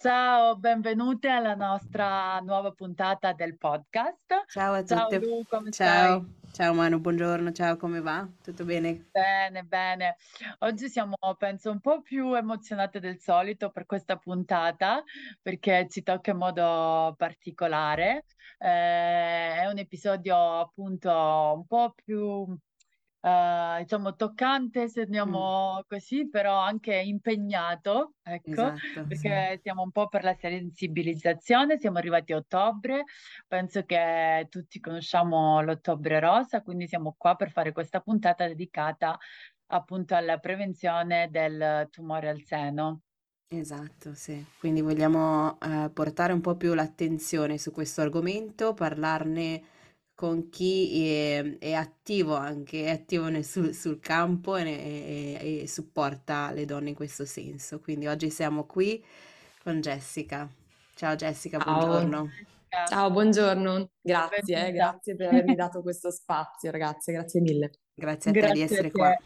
Ciao, benvenute alla nostra nuova puntata del podcast. Ciao a Ciao tutte. Lu, come Ciao, stai? ciao Manu, buongiorno, ciao, come va? Tutto bene? Bene, bene. Oggi siamo, penso, un po' più emozionate del solito per questa puntata perché ci tocca in modo particolare. Eh, è un episodio appunto un po' più, eh, diciamo, toccante, se Mm, andiamo così, però anche impegnato, ecco, esatto, sì. perché siamo un po' per la sensibilizzazione, siamo arrivati a ottobre, penso che tutti conosciamo l'ottobre rosa, quindi siamo qua per fare questa puntata dedicata appunto alla prevenzione del tumore al seno. Esatto, sì. Quindi vogliamo eh, portare un po' più l'attenzione su questo argomento, parlarne con chi è, è attivo anche, è attivo nel- sul, sul campo e, e- e supporta le donne in questo senso. Quindi oggi siamo qui con Jessica. Ciao Jessica, Ciao, buongiorno. Ciao, buongiorno. Grazie, eh, benvenuta. grazie per avermi dato questo spazio, ragazze, grazie mille. Grazie a te di Grazie a essere qua. te.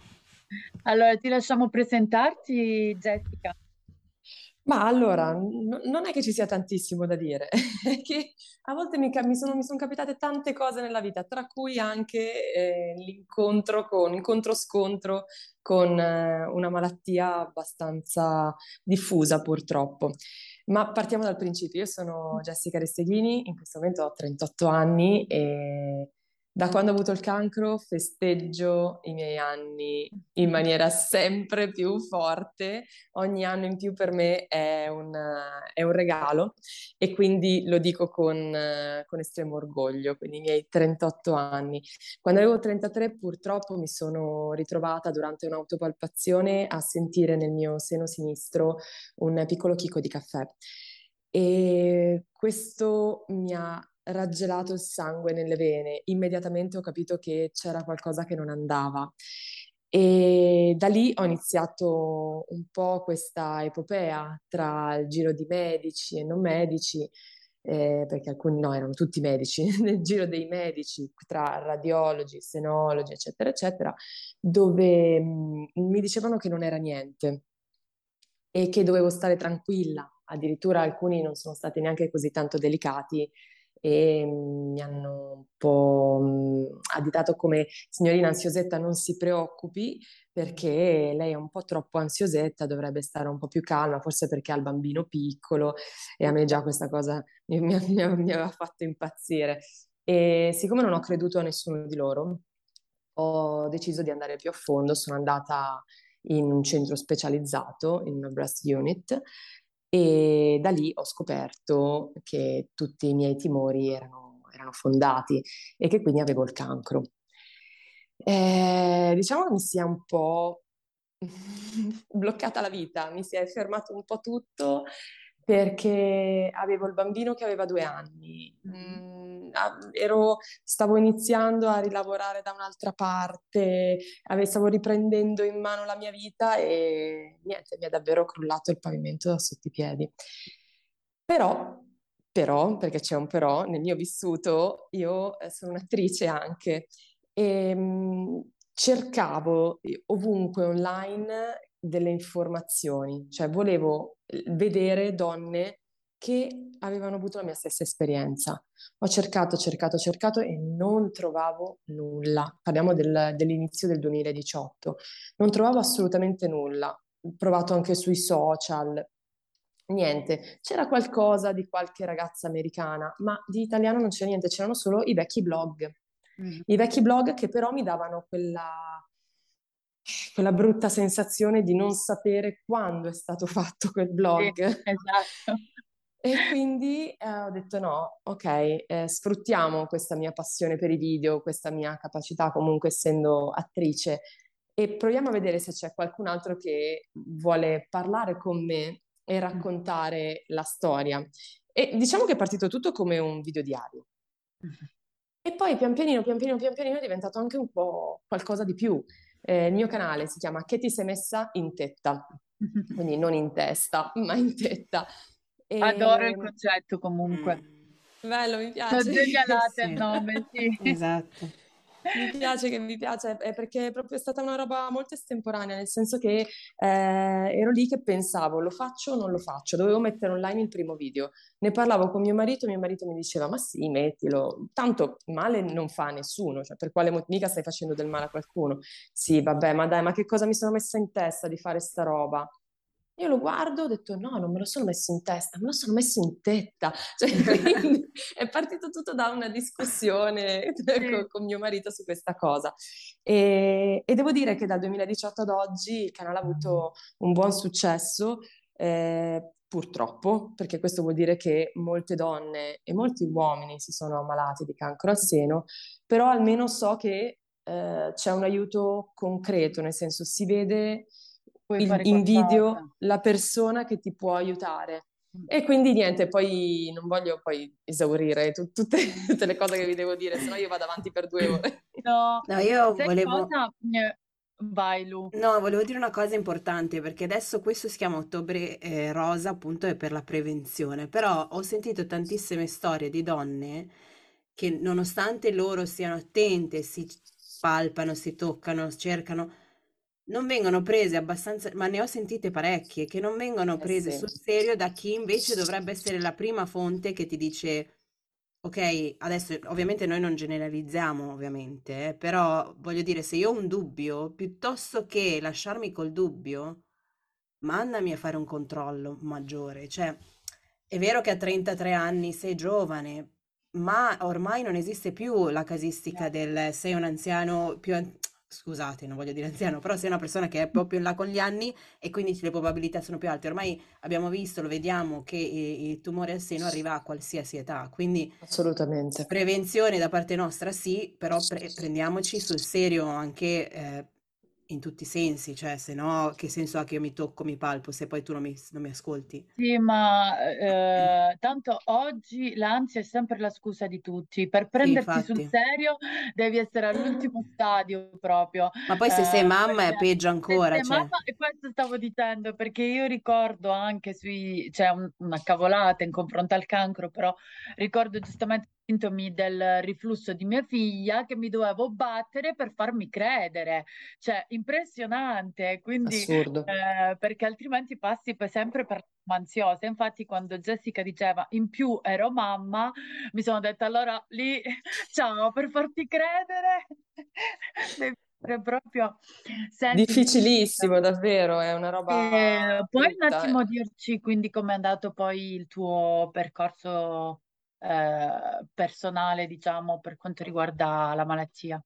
Allora, ti lasciamo presentarti, Jessica. Ma allora, n- non è che ci sia tantissimo da dire, è che a volte mi, ca- mi sono, mi sono capitate tante cose nella vita, tra cui anche eh, l'incontro con, incontro-scontro con eh, una malattia abbastanza diffusa purtroppo. Ma partiamo dal principio. Io sono Jessica Resteghini, in questo momento ho 38 anni e da quando ho avuto il cancro festeggio i miei anni in maniera sempre più forte. Ogni anno in più per me è un, è un regalo e quindi lo dico con, con estremo orgoglio, quindi i miei 38 anni. Quando avevo 33 purtroppo mi sono ritrovata durante un'autopalpazione a sentire nel mio seno sinistro un piccolo chicco di caffè e questo mi ha raggelato il sangue nelle vene. Immediatamente ho capito che c'era qualcosa che non andava. E da lì ho iniziato un po' questa epopea tra il giro di medici e non medici, eh, perché alcuni no, erano tutti medici, nel giro dei medici, tra radiologi, senologi, eccetera, eccetera, dove mh, mi dicevano che non era niente e che dovevo stare tranquilla. Addirittura alcuni non sono stati neanche così tanto delicati e mm, mi hanno un po' mm, additato come signorina ansiosetta non si preoccupi perché lei è un po' troppo ansiosetta, dovrebbe stare un po' più calma, forse perché ha il bambino piccolo e a me già questa cosa mi, mi- mi- mi aveva fatto impazzire. E siccome non ho creduto a nessuno di loro, ho deciso di andare più a fondo, sono andata in un centro specializzato, in una breast unit, e da lì ho scoperto che tutti i miei timori erano, erano fondati e che quindi avevo il cancro. Eh, diciamo che mi sia un po' bloccata la vita, mi si è fermato un po' tutto perché avevo il bambino che aveva due anni, Mm, ero- stavo iniziando a rilavorare da un'altra parte, ave- stavo riprendendo in mano la mia vita e niente, mi è davvero crollato il pavimento da sotto i piedi. Però, però, perché c'è un però, nel mio vissuto, io eh, sono un'attrice anche e mh, cercavo ovunque online delle informazioni, cioè volevo eh, vedere donne che avevano avuto la mia stessa esperienza. Ho cercato, cercato, cercato e non trovavo nulla. Parliamo del- dell'inizio del 2018. Non trovavo assolutamente nulla. Ho provato anche sui social. Niente, c'era qualcosa di qualche ragazza americana, ma di italiano non c'era niente, c'erano solo i vecchi blog. Mm. I vecchi blog che però mi davano quella, quella brutta sensazione di non sapere quando è stato fatto quel Sì, blog. esatto. E quindi eh, ho detto no, ok, eh, sfruttiamo questa mia passione per i video, questa mia capacità comunque essendo attrice e proviamo a vedere se c'è qualcun altro che vuole parlare con me e raccontare la storia. E diciamo che è partito tutto come un video diario. E poi pian pianino, pian pianino, pian pianino è diventato anche un po' qualcosa di più. Eh, il mio canale si chiama Che ti sei messa in tetta, quindi non in testa, ma in tetta. E... Adoro il concetto comunque. Mm. Bello, mi piace. Sono genialate il nome, sì. Esatto. Mi piace che mi piace, è perché è proprio stata una roba molto estemporanea, nel senso che eh, ero lì che pensavo, lo faccio o non lo faccio? Dovevo mettere online il primo video. Ne parlavo con mio marito, mio marito mi diceva, ma sì, mettilo, tanto male non fa nessuno, cioè per quale motivo, mica stai facendo del male a qualcuno. Sì, vabbè, ma dai, ma che cosa mi sono messa in testa di fare sta roba? Io lo guardo, ho detto no, non me lo sono messo in testa, me lo sono messo in tetta. Cioè, è partito tutto da una discussione con, con, mio marito su questa cosa. E, e, devo dire che dal 2018 ad oggi il canale ha avuto un buon successo. Eh, purtroppo, perché questo vuol dire che molte donne e molti uomini si sono ammalati di cancro al seno, però almeno so che eh, c'è un aiuto concreto, nel senso si vede il, in video la persona che ti può aiutare. Mm. E quindi niente, poi non voglio poi esaurire tu, tutte, tutte, le cose che vi devo dire, sennò io vado avanti per due ore. No, no io volevo... Cosa... Vai Lu. No, volevo dire una cosa importante perché adesso questo si chiama Ottobre eh, Rosa, appunto è per la prevenzione, però ho sentito tantissime storie di donne che nonostante loro siano attente, si palpano, si toccano, cercano, non vengono prese abbastanza, ma ne ho sentite parecchie, che non vengono eh prese eh sì. sul serio da chi invece dovrebbe essere la prima fonte che ti dice, ok, adesso ovviamente noi non generalizziamo, ovviamente, eh, però voglio dire, se io ho un dubbio, piuttosto che lasciarmi col dubbio, mandami a fare un controllo maggiore. Cioè, è vero che a 33 anni sei giovane, ma ormai non esiste più la casistica del sei un anziano più, scusate, non voglio dire anziano, però sei una persona che è proprio in là con gli anni e quindi le probabilità sono più alte. Ormai abbiamo visto, lo vediamo, che il tumore al seno arriva a qualsiasi età, quindi assolutamente. Prevenzione da parte nostra sì, però pre- prendiamoci sul serio anche eh, in tutti i sensi, cioè se no che senso ha che io mi tocco, mi palpo se poi tu non mi, non mi ascolti? Sì, ma eh, tanto oggi l'ansia è sempre la scusa di tutti, per prenderti sì, sul serio devi essere all'ultimo stadio proprio. Ma poi se sei eh, mamma è peggio ancora. Se cioè. mamma, e questo stavo dicendo, perché io ricordo anche sui, cioè un, una cavolata in confronto al cancro, però ricordo giustamente sintomi del riflusso di mia figlia che mi dovevo battere per farmi credere. Cioè, impressionante. Quindi, eh, perché altrimenti passi per sempre per ansiosa. Infatti, quando Jessica diceva in più ero mamma, mi sono detta allora lì, ciao, per farti credere. proprio senti, difficilissimo davvero è una roba eh, puoi un attimo dirci quindi com'è andato poi il tuo percorso eh, personale, diciamo, per quanto riguarda la malattia?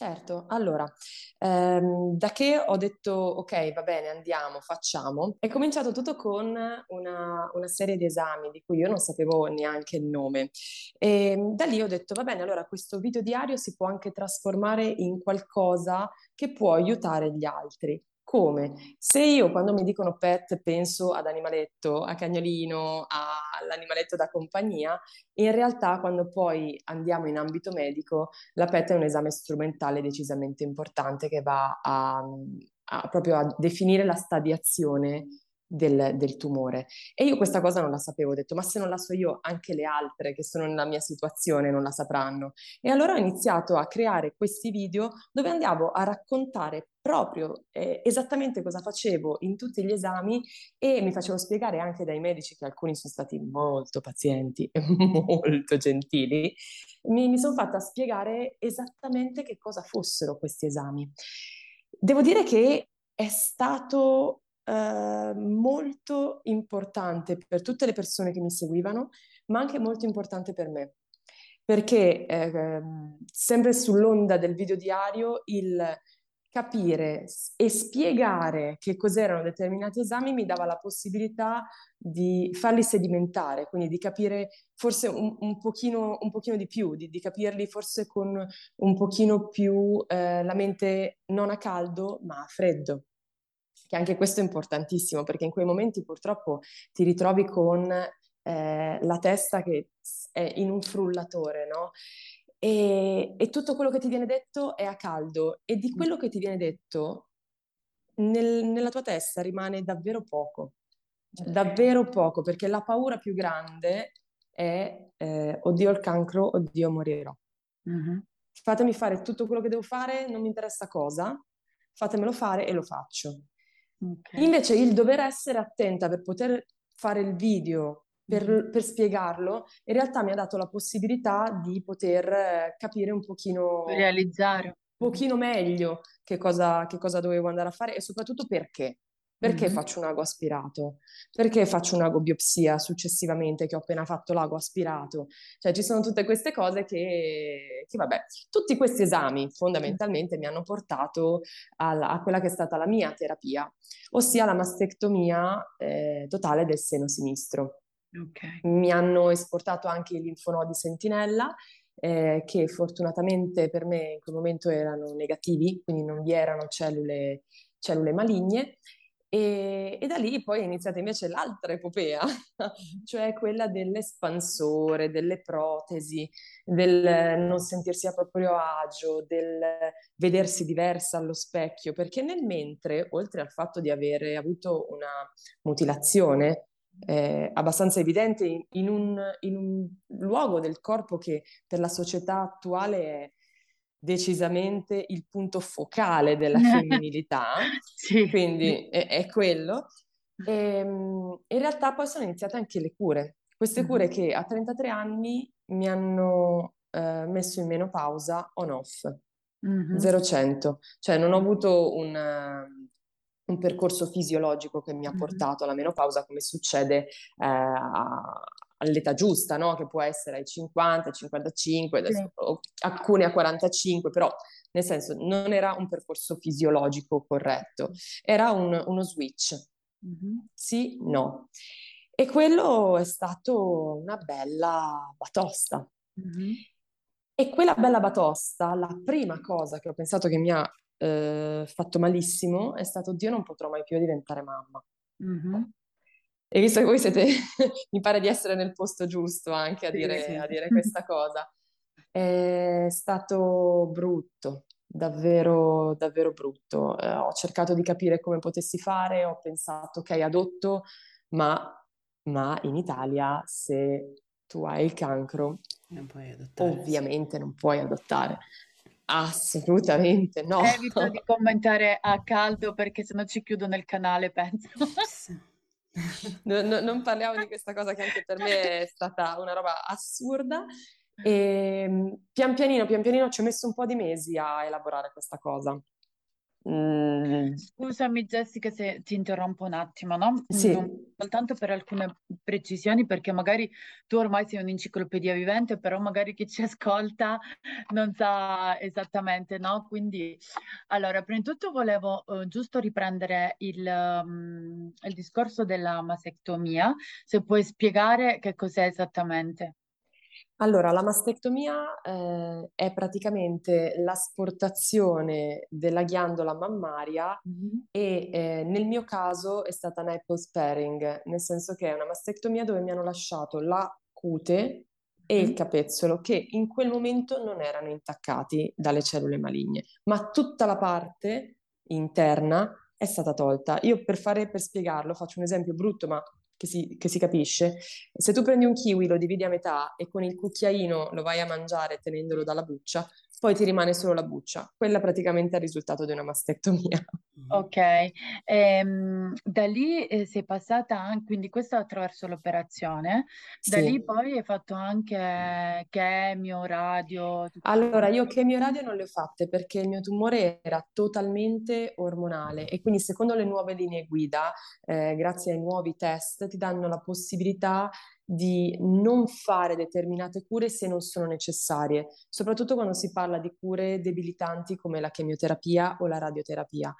Certo, allora, ehm, da che ho detto ok, va bene, andiamo, facciamo, è cominciato tutto con una, una, serie di esami di cui io non sapevo neanche il nome. E da lì ho detto va bene, allora questo video diario si può anche trasformare in qualcosa che può aiutare gli altri. Come? Se io quando mi dicono pet penso ad animaletto, a cagnolino, all'animaletto da compagnia, in realtà quando poi andiamo in ambito medico, la PET è un esame strumentale decisamente importante che va a, a proprio a definire la stadiazione del, del, tumore. E io questa cosa non la sapevo, ho detto, ma se non la so io, anche le altre che sono nella mia situazione non la sapranno. E allora ho iniziato a creare questi video dove andavo a raccontare proprio eh, esattamente cosa facevo in tutti gli esami e mi facevo spiegare anche dai medici che alcuni sono stati molto pazienti e molto gentili. Mi, mi sono fatta spiegare esattamente che cosa fossero questi esami. Devo dire che è stato eh, molto importante per tutte le persone che mi seguivano, ma anche molto importante per me. Perché eh, sempre sull'onda del video diario, il capire e spiegare che cos'erano determinati esami mi dava la possibilità di farli sedimentare, quindi di capire forse un, un, pochino, un pochino, di più, di, di, capirli forse con un pochino più eh, la mente non a caldo ma a freddo. Che anche questo è importantissimo perché in quei momenti purtroppo ti ritrovi con eh, la testa che è in un frullatore, no? E, e, tutto quello che ti viene detto è a caldo e di quello che ti viene detto nel, nella tua testa rimane davvero poco, davvero poco, perché la paura più grande è eh, oddio il cancro, oddio morirò. Mm-hmm. Fatemi fare tutto quello che devo fare, non mi interessa cosa, fatemelo fare e lo faccio. Okay. Invece il dover essere attenta per poter fare il video, per, mm-hmm. per, spiegarlo, in realtà mi ha dato la possibilità di poter eh, capire un pochino... Realizzare. Un pochino meglio che cosa, che cosa dovevo andare a fare e soprattutto perché. Perché mm-hmm. faccio un ago aspirato? Perché faccio un'agobiopsia successivamente che ho appena fatto l'ago aspirato? Cioè ci sono tutte queste cose che, che vabbè, tutti questi esami fondamentalmente mi hanno portato alla, a quella che è stata la mia terapia, ossia la mastectomia eh, totale del seno sinistro. Okay. Mi hanno esportato anche i linfonodi sentinella eh, che fortunatamente per me in quel momento erano negativi, quindi non vi erano cellule, cellule maligne e, e, da lì poi è iniziata invece l'altra epopea, cioè quella dell'espansore, delle protesi, del non sentirsi a proprio agio, del vedersi diversa allo specchio, perché nel mentre, oltre al fatto di avere avuto una mutilazione eh, abbastanza evidente in, un, in un luogo del corpo che per la società attuale è decisamente il punto focale della femminilità, sì. quindi è, è quello. E, ehm, in realtà poi sono iniziate anche le cure, queste cure mm-hmm. che a 33 anni mi hanno eh, messo in menopausa on-off, mm-hmm. 0-100, cioè non ho avuto un, un percorso fisiologico che mi ha portato alla menopausa come succede eh, a, all'età giusta, no? che può essere ai 50, 55, adesso, sì. alcune a 45, però nel senso non era un percorso fisiologico corretto, era un, uno switch, mm-hmm. sì, no. E quello è stato una bella batosta. Mm-hmm. E quella bella batosta, la prima cosa che ho pensato che mi ha eh, fatto malissimo è stato Dio non potrò mai più diventare mamma. Mm-hmm. E visto che voi siete, mi pare di essere nel posto giusto anche a dire, sì, sì. A dire questa cosa, è stato brutto, davvero, davvero brutto. Eh, ho cercato di capire come potessi fare, ho pensato, ok, adotto, ma, ma in Italia se tu hai il cancro, non ovviamente non puoi adottare. Assolutamente no. Evito di commentare a caldo perché sennò ci chiudono il canale, penso. No, no, non parliamo di questa cosa che anche per me è stata una roba assurda. E ehm, pian pianino, pian pianino ci ho messo un po' di mesi a elaborare questa cosa. Mm. Scusami Jessica se ti interrompo un attimo, no? Sì. Non soltanto per alcune precisioni, perché magari tu ormai sei un'enciclopedia vivente, però magari chi ci ascolta non sa esattamente, no? Quindi, allora, prima di tutto volevo uh, giusto riprendere il, um, il discorso della mastectomia, se puoi spiegare che cos'è esattamente. Allora, la mastectomia eh, è praticamente l'asportazione della ghiandola mammaria mm-hmm. e eh, nel mio caso è stata nipple sparing, nel senso che è una mastectomia dove mi hanno lasciato la cute e il capezzolo che in quel momento non erano intaccati dalle cellule maligne, ma tutta la parte interna è stata tolta. Io per fare, per spiegarlo, faccio un esempio brutto, ma che si, che si, capisce, se tu prendi un kiwi, lo dividi a metà e con il cucchiaino lo vai a mangiare tenendolo dalla buccia, poi ti rimane solo la buccia. Quella praticamente è il risultato di una mastectomia. Ok, ehm, da lì eh, sei passata anche, quindi questo attraverso l'operazione, da sì. lì poi hai fatto anche chemio, radio? Allora, io chemio e radio non le ho fatte perché il mio tumore era totalmente ormonale e quindi secondo le nuove linee guida, eh, grazie ai nuovi test, ti danno la possibilità di non fare determinate cure se non sono necessarie, soprattutto quando si parla di cure debilitanti come la chemioterapia o la radioterapia.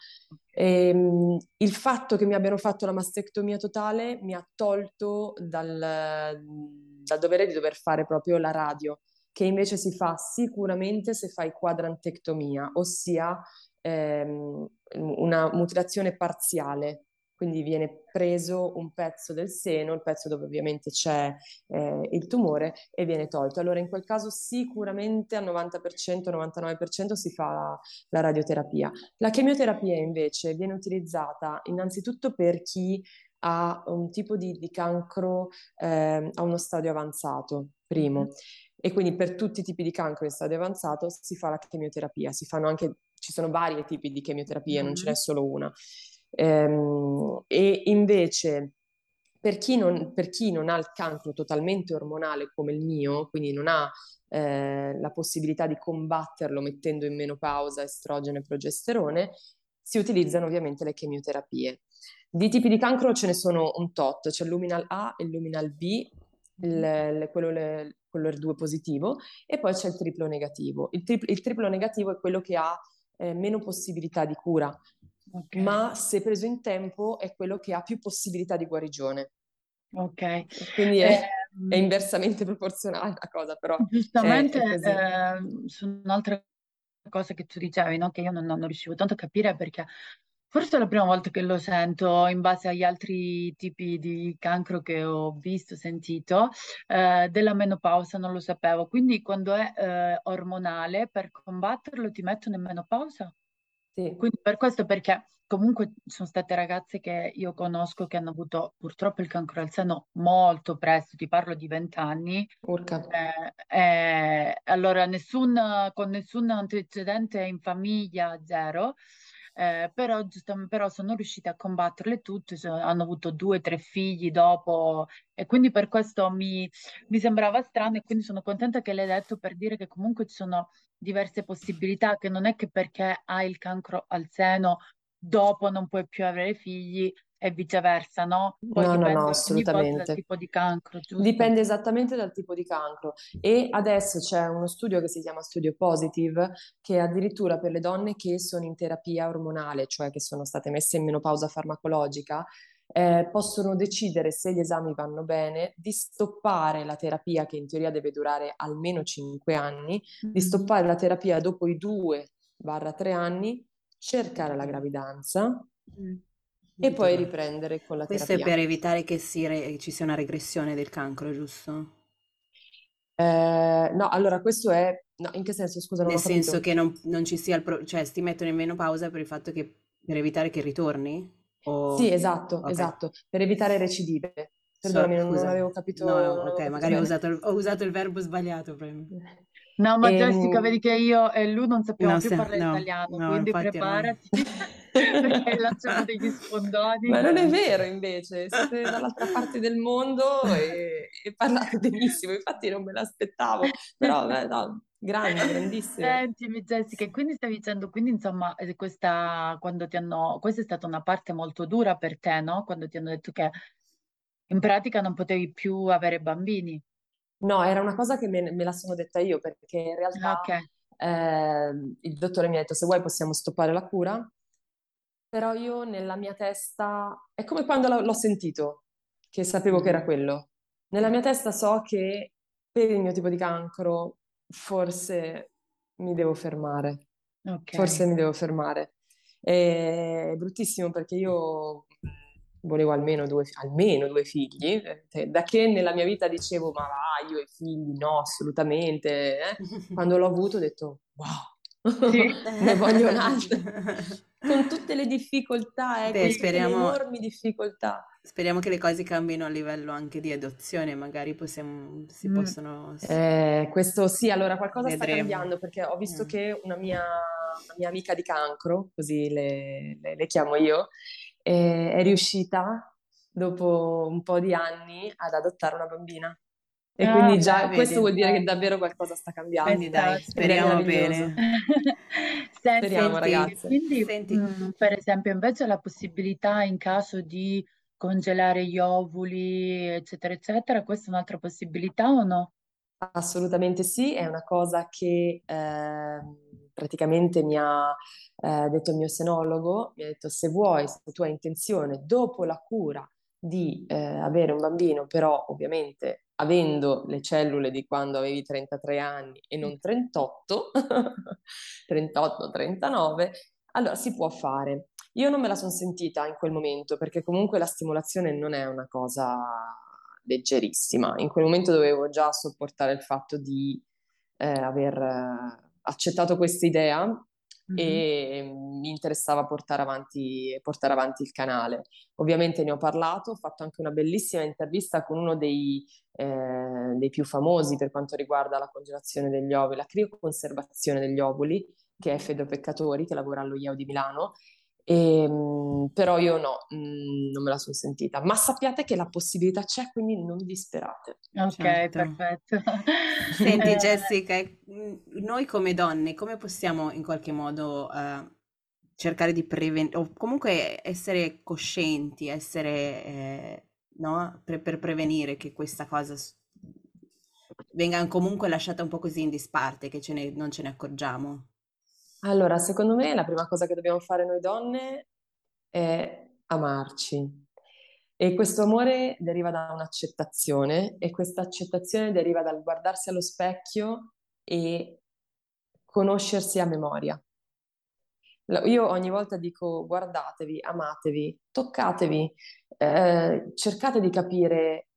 Ehm, il fatto che mi abbiano fatto la mastectomia totale mi ha tolto dal, dal dovere di dover fare proprio la radio, che invece si fa sicuramente se fai quadrantectomia, ossia ehm, una mutilazione parziale, quindi viene preso un pezzo del seno, il pezzo dove ovviamente c'è eh, il tumore e viene tolto. Allora in quel caso sicuramente al 90%, 99% si fa la, radioterapia. La chemioterapia invece viene utilizzata innanzitutto per chi ha un tipo di, di cancro eh, a uno stadio avanzato, primo. Mm-hmm. E quindi per tutti i tipi di cancro in stadio avanzato si fa la chemioterapia, si fanno anche, ci sono vari tipi di chemioterapia, mm-hmm. non ce n'è solo una. Ehm, e invece per chi, non, per chi, non, ha il cancro totalmente ormonale come il mio, quindi non ha eh, la possibilità di combatterlo mettendo in menopausa estrogeno e progesterone, si utilizzano ovviamente le chemioterapie. Di tipi di cancro ce ne sono un tot, c'è il luminal A e il luminal B, il, quello, le, quello R2 positivo, e poi c'è il triplo negativo. Il, tri, il triplo negativo è quello che ha eh, meno possibilità di cura, okay. ma se preso in tempo è quello che ha più possibilità di guarigione. Ok. Quindi è, eh, è inversamente proporzionale la cosa, però. Giustamente, è, è eh, su un'altra cosa che tu dicevi, no? che io non, non riuscivo tanto a capire perché Forse è la prima volta che lo sento in base agli altri tipi di cancro che ho visto, sentito, eh, della menopausa non lo sapevo. Quindi quando è eh, ormonale, per combatterlo ti mettono in menopausa? Sì. Quindi per questo perché comunque sono state ragazze che io conosco che hanno avuto purtroppo il cancro al seno molto presto, ti parlo di vent'anni. Eh, eh, allora nessun, con nessun antecedente in famiglia, zero. Eh, però, però sono riuscite a combatterle tutte, hanno avuto due o tre figli dopo e quindi per questo mi, mi sembrava strano e quindi sono contenta che l'hai detto per dire che comunque ci sono diverse possibilità, che non è che perché hai il cancro al seno dopo non puoi più avere figli e viceversa, no? Poi no, no, no, assolutamente. dal tipo di cancro, giusto? Dipende esattamente dal tipo di cancro. E adesso c'è uno studio che si chiama Studio Positive, che addirittura per le donne che sono in terapia ormonale, cioè che sono state messe in menopausa farmacologica, eh, possono decidere se gli esami vanno bene di stoppare la terapia che in teoria deve durare almeno 5 anni, mm-hmm. di stoppare la terapia dopo i 2-3 anni, cercare la gravidanza mm. E poi riprendere con la Questo terapia. Questo è per evitare che re- ci sia una regressione del cancro, giusto? Eh, no, allora questo è... No, in che senso? Scusa, Nel senso capito. che non, non, ci sia il... Pro- cioè ti mettono in menopausa per il fatto che... per evitare che ritorni? O... Sì, esatto, okay. esatto, per evitare recidive. Perdonami, so, non, non, avevo capito. No, no, ok, magari ho usato, il, ho usato, il, verbo sbagliato. Prima. No, ma e... Ehm, Jessica, vedi che io e lui non sappiamo no, più se... parlare no, italiano, no, quindi preparati, perché lanciamo degli sfondoni. Ma non è vero, invece, siete dall'altra parte del mondo e, e parlate benissimo, infatti non me l'aspettavo, però beh, no, Grande, grandissimo. Sentimi Jessica, e quindi stavi dicendo, quindi insomma, eh, questa, quando ti hanno, questa è stata una parte molto dura per te, no? Quando ti hanno detto che in pratica non potevi più avere bambini. No, era una cosa che me, me la sono detta io, perché in realtà okay. eh, il dottore mi ha detto, se vuoi possiamo stoppare la cura, però io nella mia testa, è come quando l'ho sentito, che sapevo che era quello. Nella mia testa so che per il mio tipo di cancro forse mi devo fermare. Okay. Forse mi devo fermare. È bruttissimo perché io volevo almeno due, almeno due figli, eh, da che nella mia vita dicevo ma va, io i figli no, assolutamente. Eh? Quando l'ho avuto ho detto wow, sì. ne voglio un altro. Con tutte le difficoltà, eh, Beh, speriamo... le enormi difficoltà. Speriamo che le cose cambino a livello anche di adozione, magari possiamo, si mm. possono... Eh, questo sì, allora qualcosa Vedremo. sta cambiando perché ho visto mm. che una mia, una mia, amica di cancro, così le, le, le chiamo io, eh, è riuscita dopo un po' di anni ad adottare una bambina. E ah, quindi già beh, questo vedi, vuol dire che davvero qualcosa sta cambiando. Quindi dai, speriamo bene. Senti, speriamo senti, ragazzi. Quindi, senti. Mh, mm, per esempio, invece la possibilità in caso di congelare gli ovuli, eccetera, eccetera, questa è un'altra possibilità o no? Assolutamente sì, è una cosa che eh, praticamente mi ha eh, detto il mio senologo, mi ha detto se vuoi, se tu hai intenzione, dopo la cura di eh, avere un bambino, però ovviamente avendo le cellule di quando avevi 33 anni e non 38, 38, 39, Allora, si può fare. Io non me la sono sentita in quel momento perché comunque la stimolazione non è una cosa leggerissima. In quel momento dovevo già sopportare il fatto di eh, aver eh, accettato questa idea. E mi interessava portare avanti, portare avanti il canale. Ovviamente ne ho parlato, ho fatto anche una bellissima intervista con uno dei, eh, dei più famosi per quanto riguarda la congelazione degli ovuli, la crioconservazione degli ovuli, che è Fedro Peccatori, che lavora allo IEO di Milano, e, ehm, però io no, mm, non me la sono sentita. Ma sappiate che la possibilità c'è, quindi non disperate. Ok, certo. perfetto. Senti Jessica, mm, noi come donne, come possiamo in qualche modo uh, cercare di prevenire, o comunque essere coscienti, essere, eh, no? Per, per, prevenire che questa cosa venga comunque lasciata un po' così in disparte, che ce ne, non ce ne accorgiamo? Allora, secondo me la prima cosa che dobbiamo fare noi donne è amarci. E questo amore deriva da un'accettazione e questa accettazione deriva dal guardarsi allo specchio e conoscersi a memoria. Io ogni volta dico guardatevi, amatevi, toccatevi, eh, cercate di capire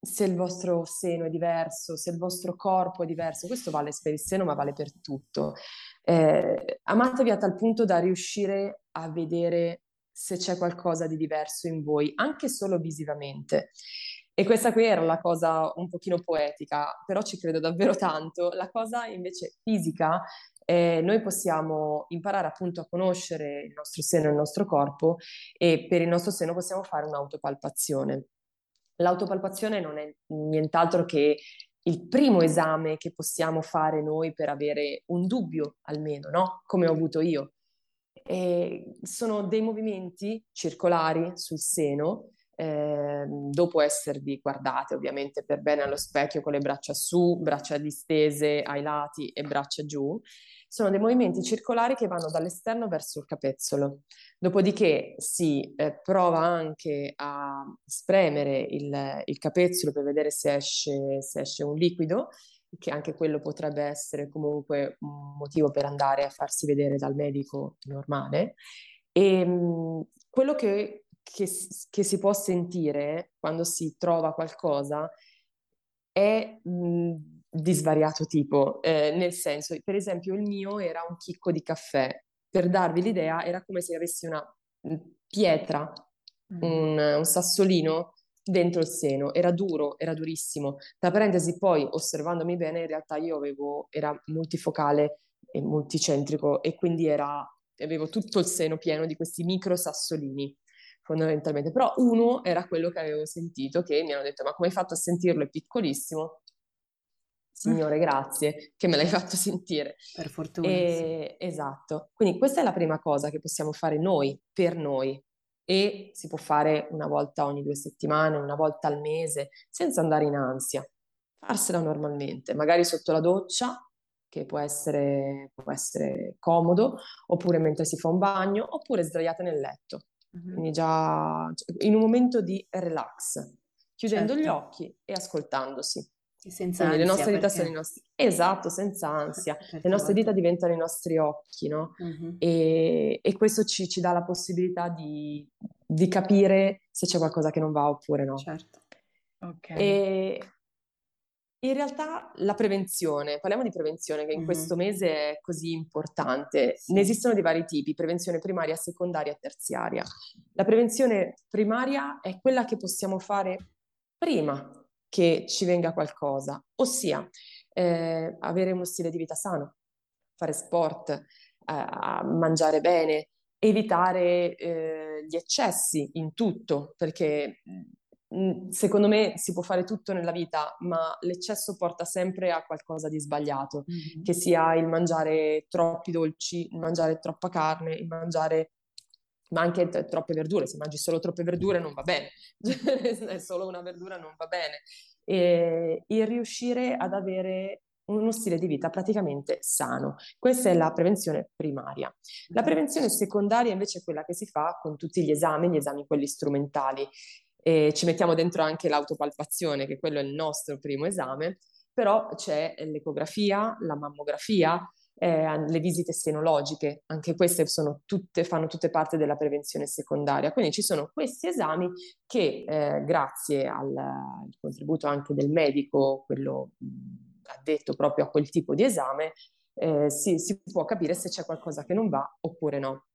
se il vostro seno è diverso, se il vostro corpo è diverso. Questo vale per il seno, ma vale per tutto. Eh, amatevi a tal punto da riuscire a vedere se c'è qualcosa di diverso in voi, anche solo visivamente. E questa qui era la cosa un pochino poetica, però ci credo davvero tanto. La cosa invece fisica, eh, noi possiamo imparare appunto a conoscere il nostro seno e il nostro corpo e per il nostro seno possiamo fare un'autopalpazione. L'autopalpazione non è nient'altro che il primo esame che possiamo fare noi per avere un dubbio almeno, no? Come ho avuto io. E sono dei movimenti circolari sul seno, eh, dopo esservi guardate ovviamente per bene allo specchio con le braccia su, braccia distese ai lati e braccia giù, sono dei movimenti circolari che vanno dall'esterno verso il capezzolo. Dopodiché si eh, prova anche a spremere il, il, capezzolo per vedere se esce, se esce un liquido, che anche quello potrebbe essere comunque un motivo per andare a farsi vedere dal medico normale. E ehm, mh, quello che, che, che, si può sentire quando si trova qualcosa è mh, di svariato tipo, eh, nel senso, per esempio il mio era un chicco di caffè, per darvi l'idea era come se avessi una pietra, mm. un, un sassolino dentro il seno, era duro, era durissimo. Tra parentesi, poi osservandomi bene, in realtà io avevo, era multifocale e multicentrico e quindi era, avevo tutto il seno pieno di questi micro sassolini fondamentalmente, però uno era quello che avevo sentito, che mi hanno detto ma come hai fatto a sentirlo? È piccolissimo, Signore, grazie che me l'hai fatto sentire. Per fortuna. E, sì. Esatto. Quindi questa è la prima cosa che possiamo fare noi, per noi. E si può fare una volta ogni due settimane, una volta al mese, senza andare in ansia. Farsela normalmente, magari sotto la doccia, che può essere, può essere comodo, oppure mentre si fa un bagno, oppure sdraiate nel letto. Mm-hmm. Quindi già in un momento di relax, chiudendo certo. gli occhi e ascoltandosi. Senza Quindi ansia, le nostre dita perché... sono i nostri... Esatto, senza ansia. le nostre dita diventano i nostri occhi, no? Uh-huh. E, e, questo ci, ci, dà la possibilità di, di, capire se c'è qualcosa che non va oppure no. Certo. Ok. E in realtà la prevenzione, parliamo di prevenzione che in uh-huh. questo mese è così importante. Ne esistono di vari tipi, prevenzione primaria, secondaria e terziaria. La prevenzione primaria è quella che possiamo fare prima che ci venga qualcosa, ossia eh, avere uno stile di vita sano, fare sport, eh, mangiare bene, evitare eh, gli eccessi in tutto, perché secondo me si può fare tutto nella vita, ma l'eccesso porta sempre a qualcosa di sbagliato, mm-hmm. che sia il mangiare troppi dolci, il mangiare troppa carne, il mangiare ma anche t- troppe verdure, se mangi solo troppe verdure non va bene, solo una verdura non va bene. E, e riuscire ad avere uno stile di vita praticamente sano. Questa è la prevenzione primaria. La prevenzione secondaria invece è quella che si fa con tutti gli esami, gli esami quelli strumentali. E ci mettiamo dentro anche l'autopalpazione, che quello è il nostro primo esame, però c'è l'ecografia, la mammografia, eh, le visite senologiche, anche queste tutte, fanno tutte parte della prevenzione secondaria. Quindi ci sono questi esami che eh, grazie al, al, contributo anche del medico, quello addetto proprio a quel tipo di esame, eh, si, si può capire se c'è qualcosa che non va oppure no.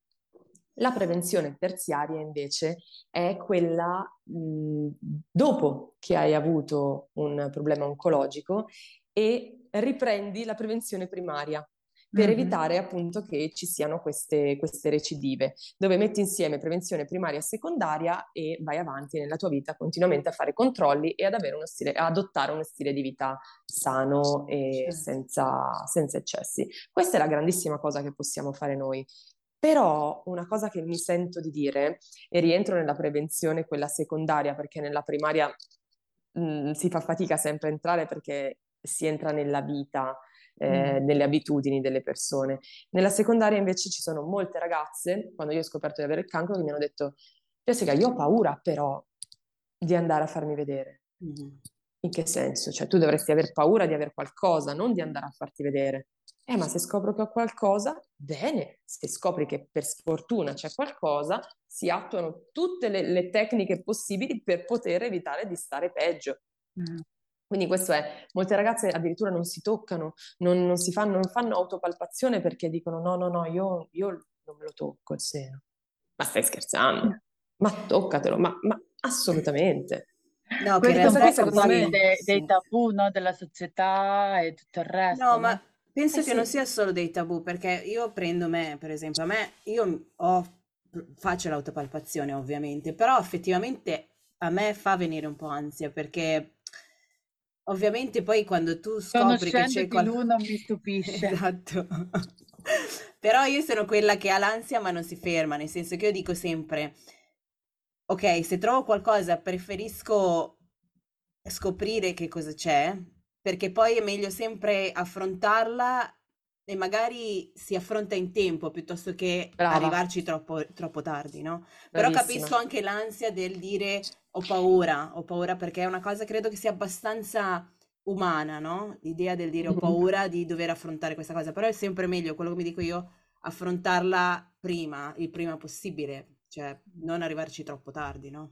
La prevenzione terziaria invece è quella mh, dopo che hai avuto un problema oncologico e riprendi la prevenzione primaria per mm-hmm. evitare appunto che ci siano queste, queste, recidive, dove metti insieme prevenzione primaria e secondaria e vai avanti nella tua vita continuamente a fare controlli e ad uno stile, ad adottare uno stile di vita sano e senza, senza eccessi. Questa è la grandissima cosa che possiamo fare noi. Però una cosa che mi sento di dire, e rientro nella prevenzione, quella secondaria, perché nella primaria mh, mm, si fa fatica sempre a entrare perché si entra nella vita, eh, mm. nelle abitudini delle persone. Nella secondaria invece ci sono molte ragazze, quando io ho scoperto di avere il cancro, che mi hanno detto, Jessica, io ho paura però di andare a farmi vedere. Mm. In che senso? Cioè tu dovresti aver paura di avere qualcosa, non di andare a farti vedere. Eh, ma se scopro che ho qualcosa, bene. Se scopri che per sfortuna c'è qualcosa, si attuano tutte le, le tecniche possibili per poter evitare di stare peggio. Mm. Quindi questo è, molte ragazze addirittura non si toccano, non, non, si fanno, non fanno autopalpazione perché dicono no, no, no, io, io non me lo tocco il seno. Ma stai scherzando? Ma toccatelo, ma, ma assolutamente. No, questo poi secondo me dei, dei tabù no, della società e tutto il resto. No, no? ma penso eh che sì. non sia solo dei tabù, perché io prendo me, per esempio, a me, io ho, faccio l'autopalpazione ovviamente, però effettivamente a me fa venire un po' ansia perché ovviamente poi quando tu scopri che c'è qualcuno non mi stupisce. esatto. però io sono quella che ha l'ansia ma non si ferma, nel senso che io dico sempre ok, se trovo qualcosa preferisco scoprire che cosa c'è, perché poi è meglio sempre affrontarla e magari si affronta in tempo piuttosto che Brava. arrivarci troppo, troppo tardi, no? Però capisco anche l'ansia del dire ho paura, ho paura perché è una cosa credo che sia abbastanza umana, no? L'idea del dire ho paura di dover affrontare questa cosa, però è sempre meglio, quello che mi dico io, affrontarla prima, il prima possibile, cioè non arrivarci troppo tardi, no?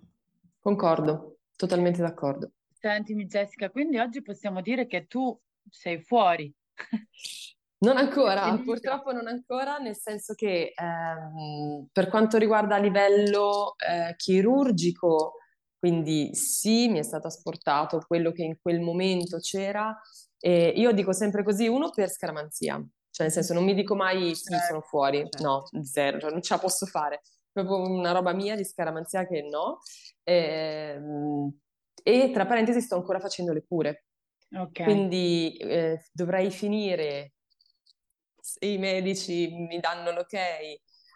Concordo, totalmente d'accordo. Sentimi Jessica, quindi oggi possiamo dire che tu sei fuori. Non ancora, purtroppo non ancora, nel senso che ehm, per quanto riguarda a livello eh, chirurgico, quindi sì, mi è stato asportato quello che in quel momento c'era. E io dico sempre così, uno per scaramanzia, cioè nel senso non mi dico mai sì, certo, sono fuori, certo. no, zero, cioè non ce la posso fare proprio una roba mia di scaramanzia che no. E, ehm, e tra parentesi sto ancora facendo le cure. Okay. Quindi eh, dovrei finire, se i medici mi danno l'ok,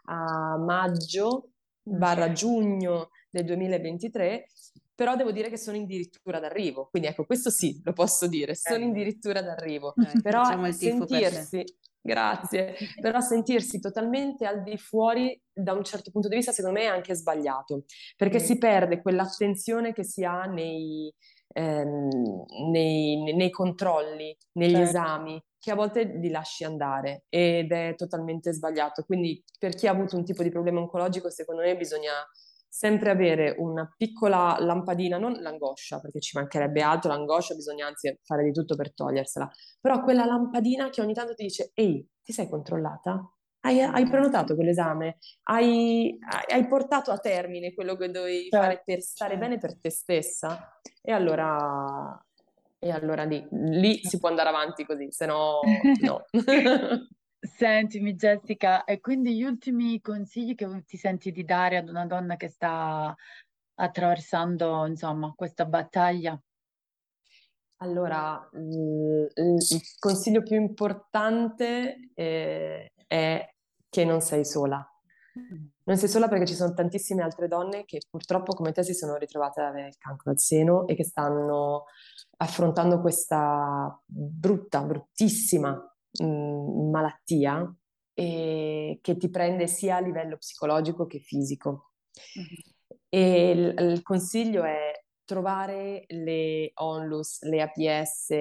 a maggio barra giugno del 2023, però devo dire che sono addirittura d'arrivo. Quindi ecco, questo sì, lo posso dire, sono addirittura d'arrivo. Eh, però sentirsi, Grazie, però sentirsi totalmente al di fuori da un certo punto di vista secondo me è anche sbagliato, perché mm. si perde quell'attenzione che si ha nei, ehm, nei, nei controlli, negli certo. esami, che a volte li lasci andare ed è totalmente sbagliato. Quindi per chi ha avuto un tipo di problema oncologico secondo me bisogna sempre avere una piccola lampadina, non l'angoscia, perché ci mancherebbe altro, l'angoscia bisogna anzi fare di tutto per togliersela, però quella lampadina che ogni tanto ti dice, ehi, ti sei controllata? Hai, hai prenotato quell'esame? Hai, hai, portato a termine quello che dovevi certo, fare per stare certo. bene per te stessa? E allora, e allora lì, lì si può andare avanti così, se no no. Sentimi Jessica, e quindi gli ultimi consigli che ti senti di dare ad una donna che sta attraversando, insomma, questa battaglia? Allora, il consiglio più importante è, è che non sei sola. Non sei sola perché ci sono tantissime altre donne che purtroppo come te si sono ritrovate ad avere il cancro al seno e che stanno affrontando questa brutta, bruttissima mh, mhmm, malattia e che ti prende sia a livello psicologico che fisico. E il, il, consiglio è trovare le onlus, le APS,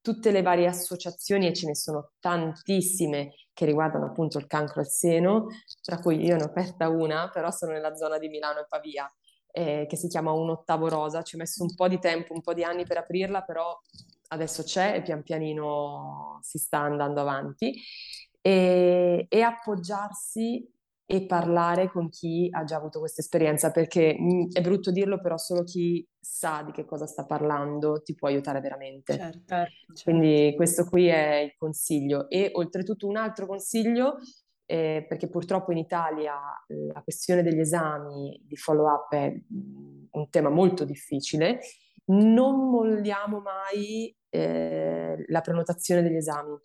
tutte le varie associazioni, e ce ne sono tantissime che riguardano appunto il cancro al seno, tra cui io ne ho aperta una, però sono nella zona di Milano e Pavia, eh, che si chiama Un ottavo rosa. Ci ho messo un po' di tempo, un po' di anni per aprirla, però adesso c'è e pian pianino si sta andando avanti. E, e appoggiarsi e parlare con chi ha già avuto questa esperienza, perché mh, mm, è brutto dirlo, però solo chi sa di che cosa sta parlando ti può aiutare veramente. Certo, certo. Quindi questo qui è il consiglio. E oltretutto un altro consiglio, eh, perché purtroppo in Italia la questione degli esami di follow-up è mm, un tema molto difficile, non molliamo mai eh, la prenotazione degli esami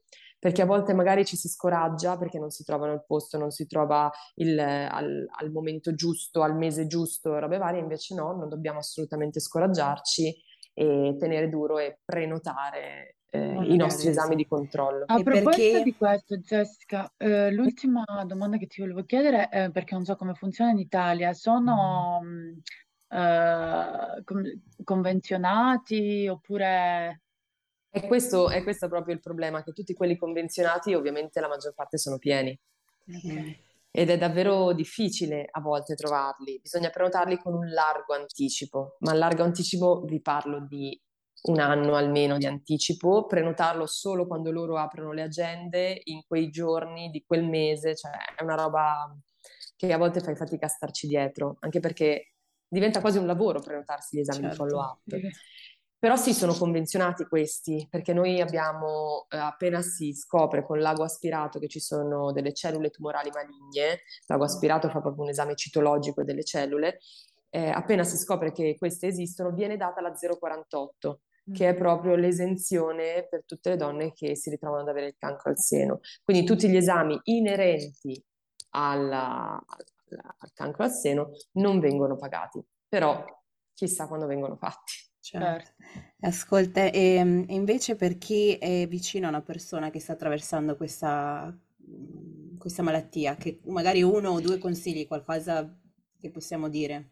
perché a volte magari ci si scoraggia perché non si trovano il posto, non si trova il, al, al, momento giusto, al mese giusto, robe varie, invece no, non dobbiamo assolutamente scoraggiarci e tenere duro e prenotare eh, i nostri esami di controllo. A e proposito perché... di questo, Jessica, eh, l'ultima domanda che ti volevo chiedere, è perché non so come funziona in Italia, sono mm. Eh, convenzionati oppure e questo, è questo proprio il problema, che tutti quelli convenzionati ovviamente la maggior parte sono pieni. Okay. Ed è davvero difficile a volte trovarli, bisogna prenotarli con un largo anticipo, ma largo anticipo vi parlo di un anno almeno di anticipo, prenotarlo solo quando loro aprono le agende in quei giorni di quel mese, cioè è una roba che a volte fai fatica a starci dietro, anche perché diventa quasi un lavoro prenotarsi gli esami certo. di follow-up. Però sì, sono convenzionati questi, perché noi abbiamo, eh, appena si scopre con l'ago aspirato che ci sono delle cellule tumorali maligne, l'ago aspirato fa proprio un esame citologico delle cellule, eh, appena si scopre che queste esistono, viene data la 048, che è mm. proprio l'esenzione per tutte le donne che si ritrovano ad avere il cancro al seno. Quindi tutti gli esami inerenti alla, al cancro al seno non vengono pagati, però chissà quando vengono fatti. Certo. Ascolta, e, ehm, e invece per chi è vicino a una persona che sta attraversando questa, mm, questa malattia, che magari uno o due consigli, qualcosa che possiamo dire?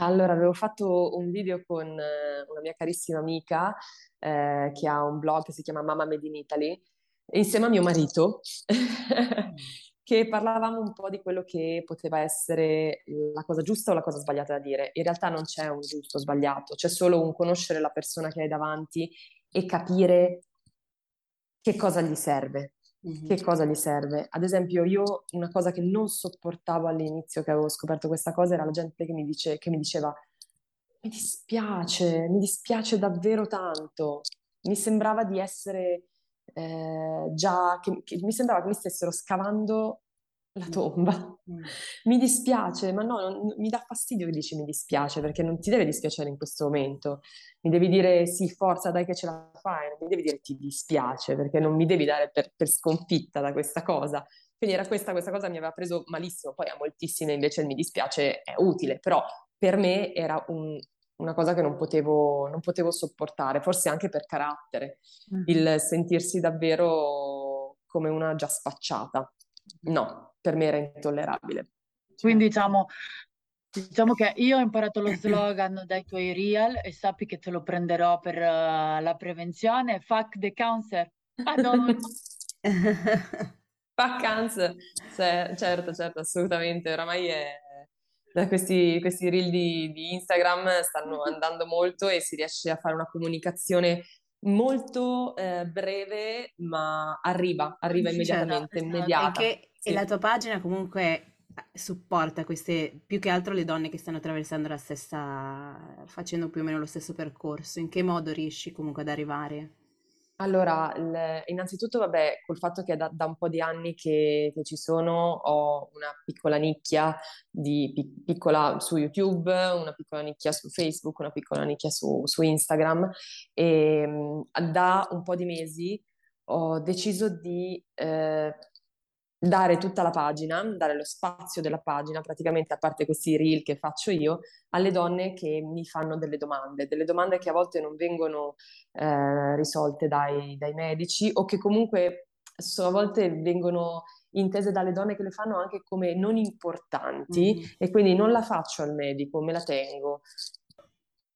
Allora, avevo fatto un video con eh, una mia carissima amica eh, che ha un blog che si chiama Mama Made in Italy, insieme a mio marito, mm che parlavamo un po' di quello che poteva essere la cosa giusta o la cosa sbagliata da dire. In realtà non c'è un giusto o sbagliato, c'è solo un conoscere la persona che hai davanti e capire che cosa gli serve. Mm-hmm. Che cosa gli serve? Ad esempio, io una cosa che non sopportavo all'inizio che avevo scoperto questa cosa era la gente che mi, dice, che mi diceva: Mi dispiace, mi dispiace davvero tanto. Mi sembrava di essere eh, già che, che, mi sembrava che mi stessero scavando la tomba. Mm. Mi dispiace, ma no, non, mi dà fastidio che dici mi dispiace, perché non ti deve dispiacere in questo momento. Mi devi dire sì, forza, dai che ce la fai, non mi devi dire ti dispiace, perché non mi devi dare per, per sconfitta da questa cosa. Quindi era questa, questa cosa mi aveva preso malissimo, poi a moltissime invece il mi dispiace è utile, però per me era un, una cosa che non potevo, non potevo sopportare, forse anche per carattere, mm. il sentirsi davvero come una già spacciata. No, per me era intollerabile. Quindi diciamo, diciamo che io ho imparato lo slogan dai tuoi real e sappi che te lo prenderò per uh, la prevenzione. Fuck the cancer. Fuck cancer. Cioè, certo, certo, assolutamente. Oramai è questi, questi reel di, di Instagram stanno andando molto e si riesce a fare una comunicazione molto eh, breve, ma arriva, arriva certo, immediatamente, esatto, immediata. E, sì. e la tua pagina comunque eh, supporta queste, più che altro le donne che stanno attraversando la stessa, facendo più o meno lo stesso percorso. In che modo riesci comunque ad arrivare? Allora, innanzitutto, vabbè, col fatto che da, da un po' di anni che, che, ci sono, ho una piccola nicchia di, pi, piccola su YouTube, una piccola nicchia su Facebook, una piccola nicchia su, su Instagram e da un po' di mesi ho deciso di eh, dare tutta la pagina, dare lo spazio della pagina, praticamente a parte questi reel che faccio io, alle donne che mi fanno delle domande, delle domande che a volte non vengono eh, risolte dai, dai, medici o che comunque so, a volte vengono intese dalle donne che le fanno anche come non importanti mm. e quindi non la faccio al medico, me la tengo.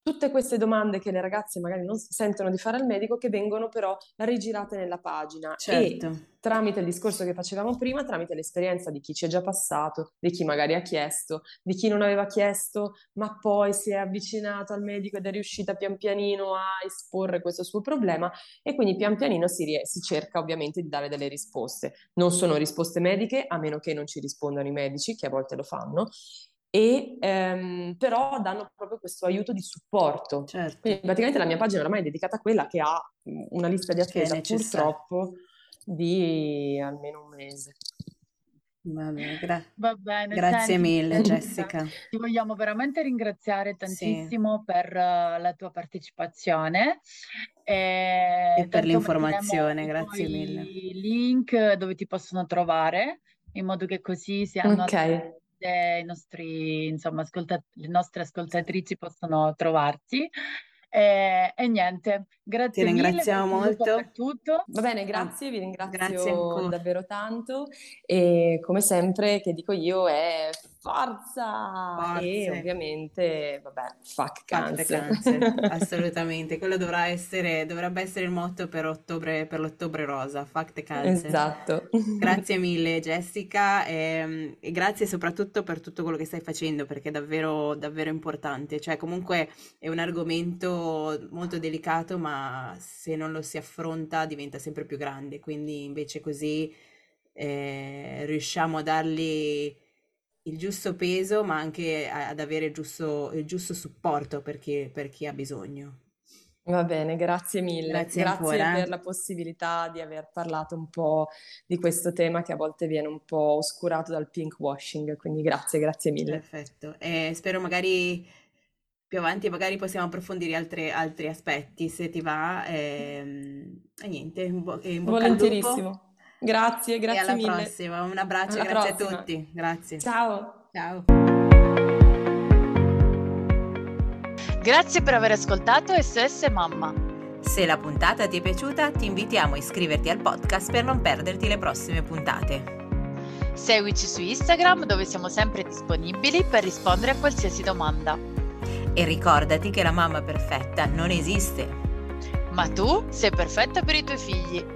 Tutte queste domande che le ragazze magari non sentono di fare al medico, che vengono però rigirate nella pagina. Certo. E tramite il discorso che facevamo prima, tramite l'esperienza di chi ci è già passato, di chi magari ha chiesto, di chi non aveva chiesto, ma poi si è avvicinato al medico ed è riuscita pian pianino a esporre questo suo problema e quindi pian pianino si, rie- si cerca ovviamente di dare delle risposte. Non sono risposte mediche, a meno che non ci rispondano i medici, che a volte lo fanno, e ehm, però danno proprio questo aiuto di supporto. Certo. Quindi praticamente la mia pagina ormai è dedicata a quella che ha una lista di attesa purtroppo di almeno un mese. Va bene, gra- Va bene grazie senti, mille Jessica. Ti vogliamo veramente ringraziare tantissimo sì. per uh, la tua partecipazione e, e per l'informazione, grazie mille. link dove ti possono trovare in modo che così si hanno okay i nostri, insomma, ascolta- le nostre ascoltatrici possono trovarti. E, e, niente, grazie Ti ringraziamo mille molto per tutto. Va bene, grazie, vi ringrazio grazie davvero tanto e come sempre che dico io è forza! Forze. E ovviamente, vabbè, fuck cancer. cancer. Assolutamente, quello dovrà essere, dovrebbe essere il motto per, ottobre, per l'ottobre rosa, fuck the cancer. Esatto. Grazie mille Jessica e, ehm, e, grazie soprattutto per tutto quello che stai facendo perché è davvero, davvero importante. Cioè comunque è un argomento molto delicato ma se non lo si affronta diventa sempre più grande, quindi invece così eh, riusciamo a dargli il giusto peso, ma anche ad avere il giusto, il giusto supporto per chi, per chi ha bisogno. Va bene, grazie mille. Grazie, grazie per la possibilità di aver parlato un po' di questo tema che a volte viene un po' oscurato dal pink washing, quindi grazie, grazie mille. Perfetto, e spero magari più avanti magari possiamo approfondire altri, altri aspetti se ti va. E, ehm, e niente, in, bo- in bocca lupo. Grazie, grazie e alla mille. prossima. Un abbraccio, alla grazie prossima. a tutti. Grazie. Ciao. Ciao. Grazie per aver ascoltato SS Mamma. Se la puntata ti è piaciuta, ti invitiamo a iscriverti al podcast per non perderti le prossime puntate. Seguici su Instagram dove siamo sempre disponibili per rispondere a qualsiasi domanda. E ricordati che la mamma perfetta non esiste. Ma tu sei perfetta per i tuoi figli.